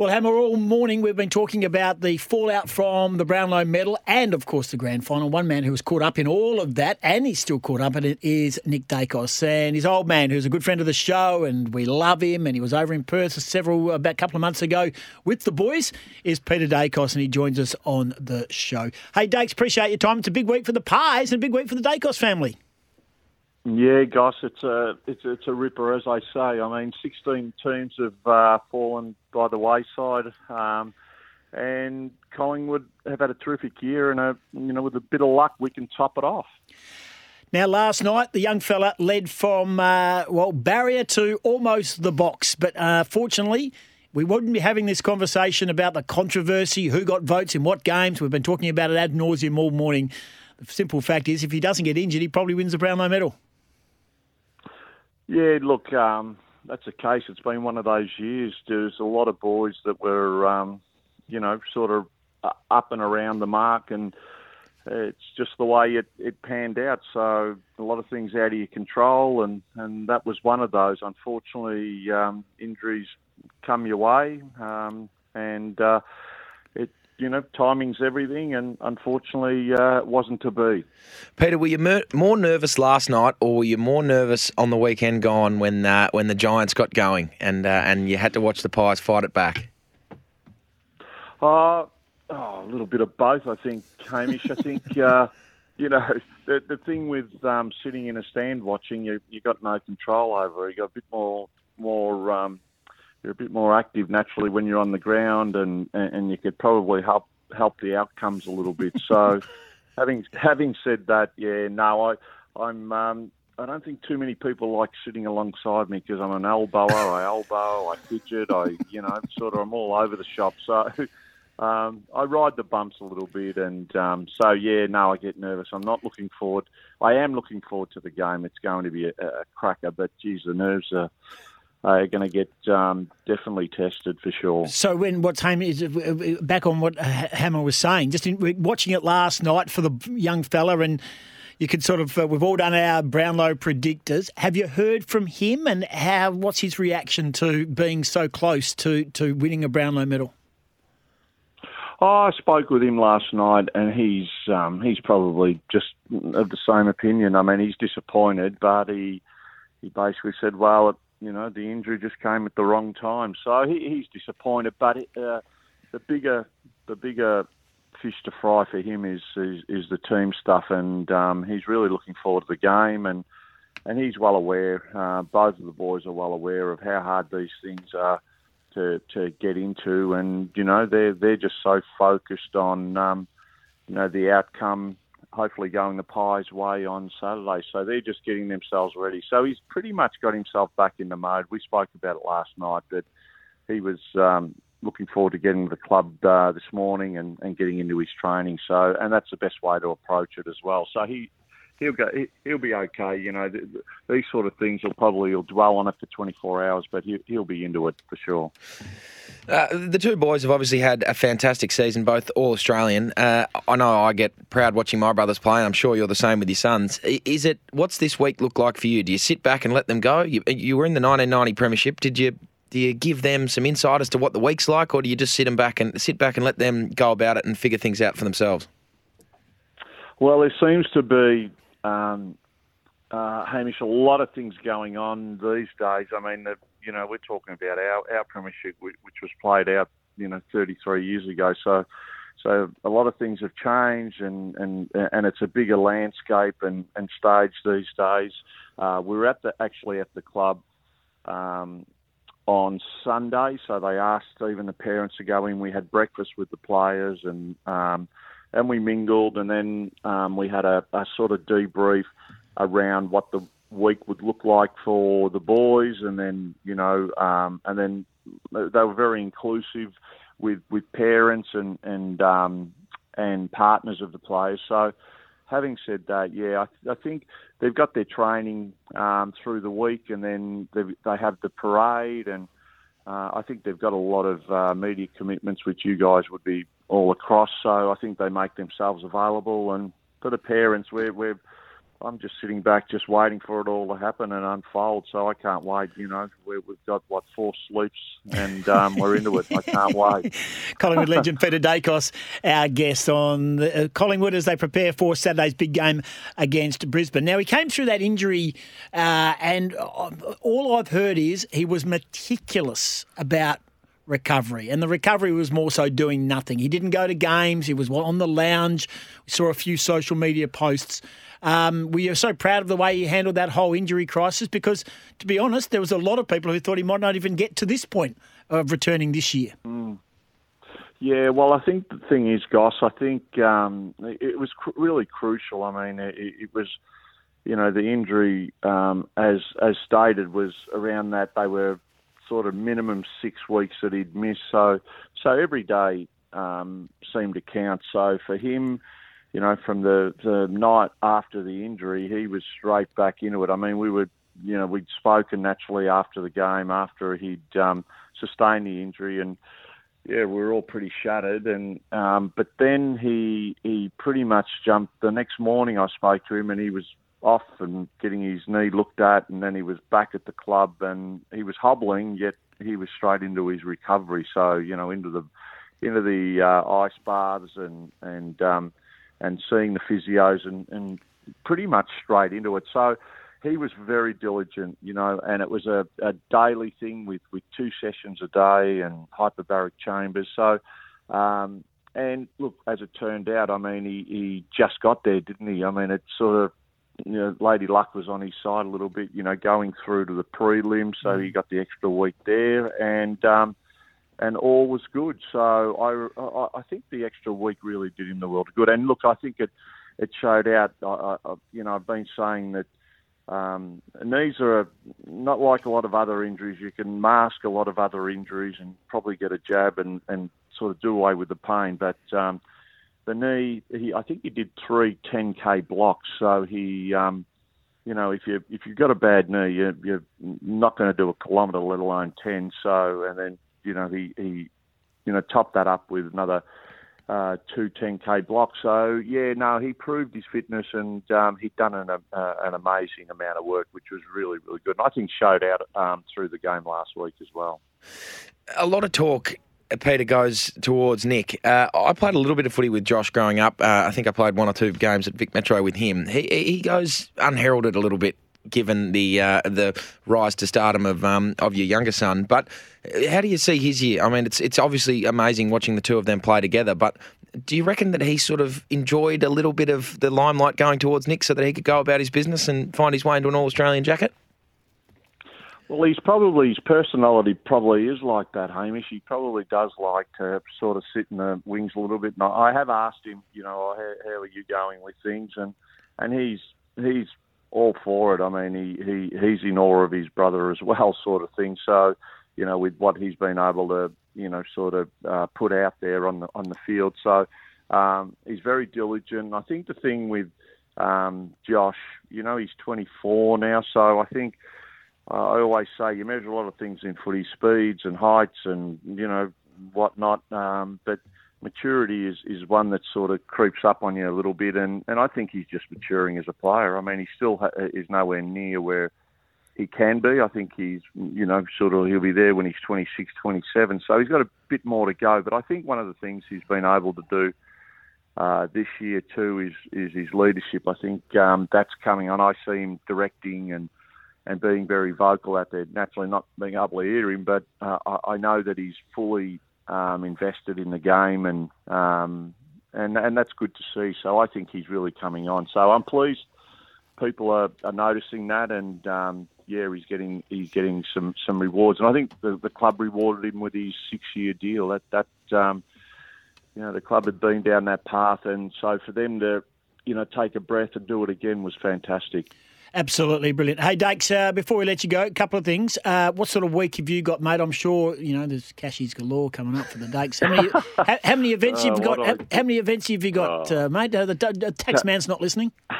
Well, Hammer, all morning we've been talking about the fallout from the Brownlow medal and, of course, the grand final. One man who was caught up in all of that, and he's still caught up in it, is Nick Daicos. And his old man, who's a good friend of the show, and we love him, and he was over in Perth several, about a couple of months ago with the boys, is Peter Daicos, and he joins us on the show. Hey, Dakes, appreciate your time. It's a big week for the Pies and a big week for the Daicos family. Yeah, Goss, it's a it's it's a ripper, as I say. I mean, 16 teams have uh, fallen by the wayside, um, and Collingwood have had a terrific year, and a, you know, with a bit of luck, we can top it off. Now, last night, the young fella led from, uh, well, barrier to almost the box. But uh, fortunately, we wouldn't be having this conversation about the controversy, who got votes in what games. We've been talking about it ad nauseum all morning. The simple fact is, if he doesn't get injured, he probably wins the Brownlow medal. Yeah, look, um, that's the case. It's been one of those years. There's a lot of boys that were, um, you know, sort of up and around the mark, and it's just the way it, it panned out. So a lot of things out of your control, and, and that was one of those. Unfortunately, um, injuries come your way, um, and uh, you know, timing's everything, and unfortunately, uh, it wasn't to be. Peter, were you mer- more nervous last night, or were you more nervous on the weekend gone when uh, when the Giants got going and uh, and you had to watch the Pies fight it back? Uh, oh, a little bit of both, I think, Hamish. I think, uh, you know, the, the thing with um, sitting in a stand watching, you you got no control over it. You got a bit more more. Um, you're a bit more active naturally when you're on the ground, and and you could probably help help the outcomes a little bit. So, having having said that, yeah, no, I I'm um, I don't think too many people like sitting alongside me because I'm an elbower. I elbow, I fidget, I you know sort of I'm all over the shop. So. Um, I ride the bumps a little bit, and um, so yeah, no, I get nervous. I'm not looking forward. I am looking forward to the game. It's going to be a, a cracker, but geez, the nerves are are going to get um, definitely tested for sure. So when what's is uh, back on what Hammer was saying, just in, watching it last night for the young fella, and you could sort of uh, we've all done our Brownlow predictors. Have you heard from him, and how what's his reaction to being so close to to winning a Brownlow medal? Oh, I spoke with him last night, and he's um, he's probably just of the same opinion. I mean, he's disappointed, but he he basically said, "Well, you know, the injury just came at the wrong time. So he, he's disappointed. But uh, the bigger, the bigger fish to fry for him is is, is the team stuff, and um, he's really looking forward to the game, and and he's well aware. Uh, both of the boys are well aware of how hard these things are to to get into, and you know they're they're just so focused on um, you know the outcome hopefully going the Pies' way on Saturday. So they're just getting themselves ready. So he's pretty much got himself back in the mode. We spoke about it last night, but he was um, looking forward to getting to the club uh, this morning and, and getting into his training. So, and that's the best way to approach it as well. So he he'll go. He'll be okay. You know, these sort of things. He'll probably he'll dwell on it for 24 hours, but he'll, he'll be into it for sure. Uh, the two boys have obviously had a fantastic season, both all Australian. Uh, I know I get proud watching my brothers play, and I'm sure you're the same with your sons. Is it? What's this week look like for you? Do you sit back and let them go? You, you were in the 1990 Premiership. Did you? Do you give them some insight as to what the week's like, or do you just sit them back and sit back and let them go about it and figure things out for themselves? Well, there seems to be um, uh, Hamish, a lot of things going on these days. I mean, the, you know, we're talking about our, our premiership, which was played out, you know, 33 years ago. So, so a lot of things have changed, and and and it's a bigger landscape and and stage these days. Uh, we were at the actually at the club. Um, on Sunday, so they asked even the parents to go in. We had breakfast with the players, and um, and we mingled, and then um, we had a, a sort of debrief around what the week would look like for the boys, and then you know, um, and then they were very inclusive with with parents and and um, and partners of the players. So, having said that, yeah, I, I think they've got their training um, through the week, and then they have the parade, and uh, I think they've got a lot of uh, media commitments, which you guys would be all across. So I think they make themselves available, and for the parents, we're we're I'm just sitting back, just waiting for it all to happen and unfold. So I can't wait. You know, we have got what four sleeps, and um, we're into it. I can't wait. Collingwood legend Peter Daicos, our guest on the, uh, Collingwood as they prepare for Saturday's big game against Brisbane. Now he came through that injury, uh, and uh, all I've heard is he was meticulous about recovery. And the recovery was more so doing nothing. He didn't go to games, he was on the lounge. We saw a few social media posts um, we are so proud of the way he handled that whole injury crisis because, to be honest, there was a lot of people who thought he might not even get to this point of returning this year. Mm. Yeah, well, I think the thing is, Goss, I think um, it was cr- really crucial. I mean, it, it, was, you know, the injury, um, as as stated, was around that they were sort of minimum six weeks that he'd missed. So, so every day um, seemed to count. So for him, you know, from the, the night after the injury, he was straight back into it. I mean, we were, you know, we'd spoken naturally after the game, after he'd um, sustained the injury, and yeah, we were all pretty shattered. And um, but then he he pretty much jumped. The next morning, I spoke to him, and he was off and getting his knee looked at, and then he was back at the club, and he was hobbling, yet he was straight into his recovery. So you know, into the into the uh, ice baths and and um, and seeing the physios and, and pretty much straight into it. So he was very diligent, you know, and it was a, a daily thing with, with two sessions a day and hyperbaric chambers. So, um, and look, as it turned out, I mean, he, he just got there, didn't he? I mean, it sort of, you know, Lady Luck was on his side a little bit, you know, going through to the prelim, so he got the extra week there, and um, and all was good. So I, I, I think the extra week really did him the world of good. And look, I think it it showed out. I, I, you know, I've been saying that um, knees are a, not like a lot of other injuries. You can mask a lot of other injuries and probably get a jab and, and sort of do away with the pain. But um, the knee, he, I think he did three 10k blocks. So he, um, you know, if you if you've got a bad knee, you're, you're not going to do a kilometre, let alone ten. So and then you know, he, he you know, topped that up with another uh, two 10k blocks. So yeah, no, he proved his fitness and um, he'd done an, uh, an amazing amount of work, which was really really good. And I think showed out um, through the game last week as well. A lot of talk. Peter goes towards Nick. Uh, I played a little bit of footy with Josh growing up. Uh, I think I played one or two games at Vic Metro with him. He he goes unheralded a little bit given the uh, the rise to stardom of um, of your younger son. But how do you see his year? I mean, it's it's obviously amazing watching the two of them play together. But do you reckon that he sort of enjoyed a little bit of the limelight going towards Nick, so that he could go about his business and find his way into an All Australian jacket? Well, he's probably his personality probably is like that, Hamish. He probably does like to sort of sit in the wings a little bit. And I have asked him, you know, how, how are you going with things, and and he's he's all for it. I mean, he, he he's in awe of his brother as well, sort of thing. So, you know, with what he's been able to, you know, sort of uh, put out there on the on the field. So, um, he's very diligent. I think the thing with um, Josh, you know, he's 24 now, so I think. Uh, I always say you measure a lot of things in footy, speeds and heights and you know whatnot. Um, but maturity is, is one that sort of creeps up on you a little bit, and, and I think he's just maturing as a player. I mean, he still ha- is nowhere near where he can be. I think he's, you know, sort of he'll be there when he's 26, 27. So he's got a bit more to go. But I think one of the things he's been able to do uh, this year too is is his leadership. I think um, that's coming on. I see him directing and and being very vocal out there. Naturally, not being able to hear him, but uh, I, I know that he's fully um, invested in the game, and um, and and that's good to see. So I think he's really coming on. So I'm pleased people are, are noticing that, and um, yeah, he's getting he's getting some some rewards, and I think the, the club rewarded him with his six year deal. That that um, you know the club had been down that path, and so for them to you know take a breath and do it again was fantastic. Absolutely brilliant. Hey, Dakes, uh, before we let you go, a couple of things. Uh, what sort of week have you got, mate? I'm sure you know there's cashies galore coming up for the Dakes. How many, how, how many events Uh, have you got? How, how many events have you got, uh, mate? Uh, the, the tax man's not listening.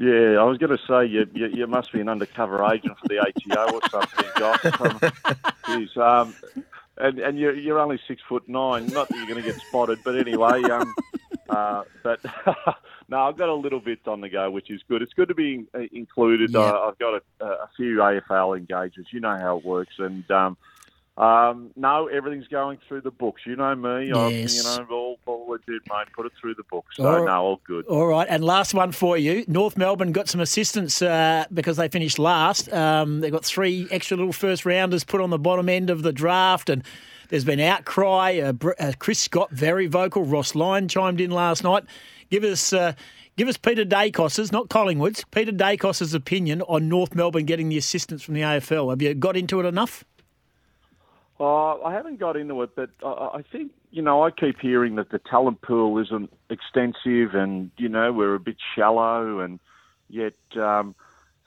Yeah, I was going to say you, you you must be an undercover agent for the ATO or something, Josh. Um, um, and and you're you're only six foot nine. Not that you're going to get spotted, but anyway. Um, uh, but no, I've got a little bit on the go, which is good. It's good to be in, included. Yeah. Uh, I've got a, a few AFL engagements. You know how it works, and um, um, no, everything's going through the books. You know me. I'm, Yes. you know, all, all legit, mate. Put it through the books. So All no, all good. All right, and last one for you. North Melbourne got some assistance uh, because they finished last. Um, they got three extra little first rounders put on the bottom end of the draft, and there's been outcry. Uh, uh, Chris Scott very vocal. Ross Lyon chimed in last night. Give us. Uh, Give us Peter Daicos's, not Collingwood's, Peter Daicos's opinion on North Melbourne getting the assistance from the AFL. Have you got into it enough? Uh, I haven't got into it, but I, I think you know I keep hearing that the talent pool isn't extensive, and you know we're a bit shallow, and yet um,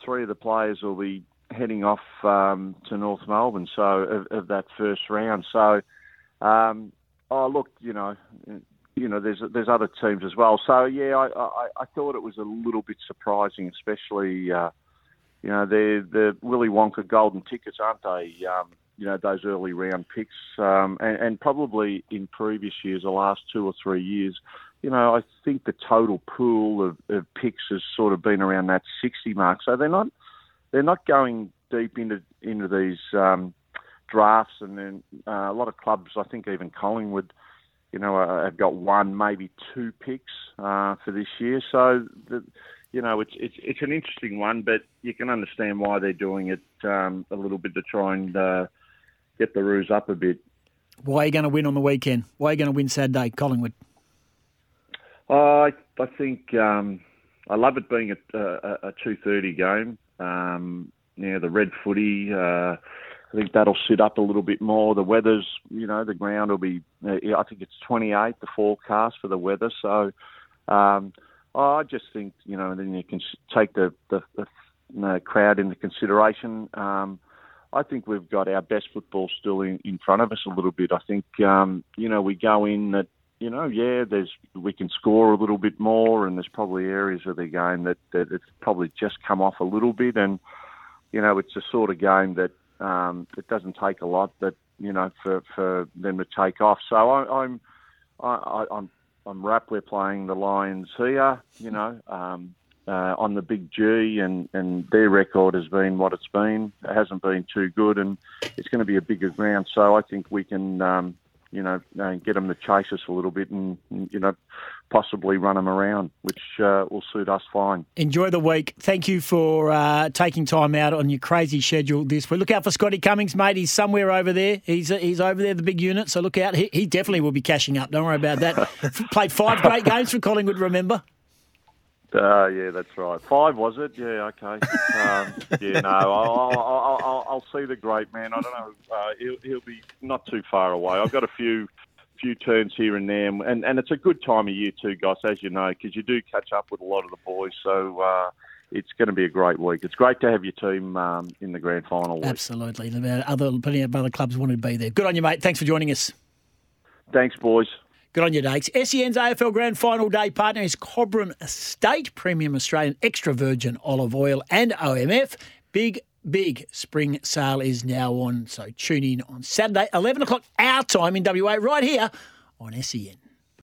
three of the players will be heading off um, to North Melbourne, so of, of that first round. So, um, oh look, you know, you know, there's there's other teams as well. So yeah, I, I, I thought it was a little bit surprising, especially. Uh, you know, they're the Willy Wonka golden tickets, aren't they? Um, you know, those early round picks, um, and, and probably in previous years, the last two or three years, you know, I think the total pool of, of picks has sort of been around that 60 mark. So they're not they're not going deep into into these um, drafts, and then uh, a lot of clubs, I think even Collingwood, you know, uh, have got one, maybe two picks uh, for this year. So the, you know, it's it's it's an interesting one, but you can understand why they're doing it um, a little bit to try and uh, get the ruse up a bit. Why are you going to win on the weekend? Why are you going to win Saturday, Collingwood? I I think um, I love it being a, a, a two thirty game. Um, you know, the red footy. Uh, I think that'll sit up a little bit more. The weather's, you know, the ground will be. Uh, I think it's twenty eight the forecast for the weather. So um, I just think you know, and then you can take the the, the know, crowd into consideration. Um, I think we've got our best football still in, in front of us a little bit. I think um, you know we go in that you know yeah there's we can score a little bit more and there's probably areas of the game that that it's probably just come off a little bit and you know it's a sort of game that um, it doesn't take a lot but you know for for them to take off. So I, I'm I, I'm I'm wrapped. We're playing the Lions here, you know. Um, uh, on the big G, and, and their record has been what it's been. It hasn't been too good, and it's going to be a bigger ground. So I think we can, um, you know, uh, get them to chase us a little bit, and, you know, possibly run them around, which uh, will suit us fine. Enjoy the week. Thank you for uh, taking time out on your crazy schedule this week. Look out for Scotty Cummings, mate. He's somewhere over there. He's uh, he's over there, the big unit. So look out. He, he definitely will be cashing up. Don't worry about that. Played five great games for Collingwood. Remember? Uh, yeah, that's right. Five was it? Yeah, okay. Um, yeah, no, I'll, I'll, I'll, I'll, see the great man. I don't know. Uh, he'll, he'll be not too far away. I've got a few few turns here and there, and and it's a good time of year too, guys, as you know, because you do catch up with a lot of the boys. So. Uh, it's going to be a great week. It's great to have your team um, in the grand final week. Absolutely. The other plenty of other clubs wanted to be there. Good on you, mate. Thanks for joining us. Thanks, boys. Good on you, Dakes. SEN's AFL Grand Final Day partner is Cobram Estate Premium Australian Extra Virgin Olive Oil and OMF. Big, big spring sale is now on, so tune in on Saturday, 11 o'clock our time in WA, right here on SEN.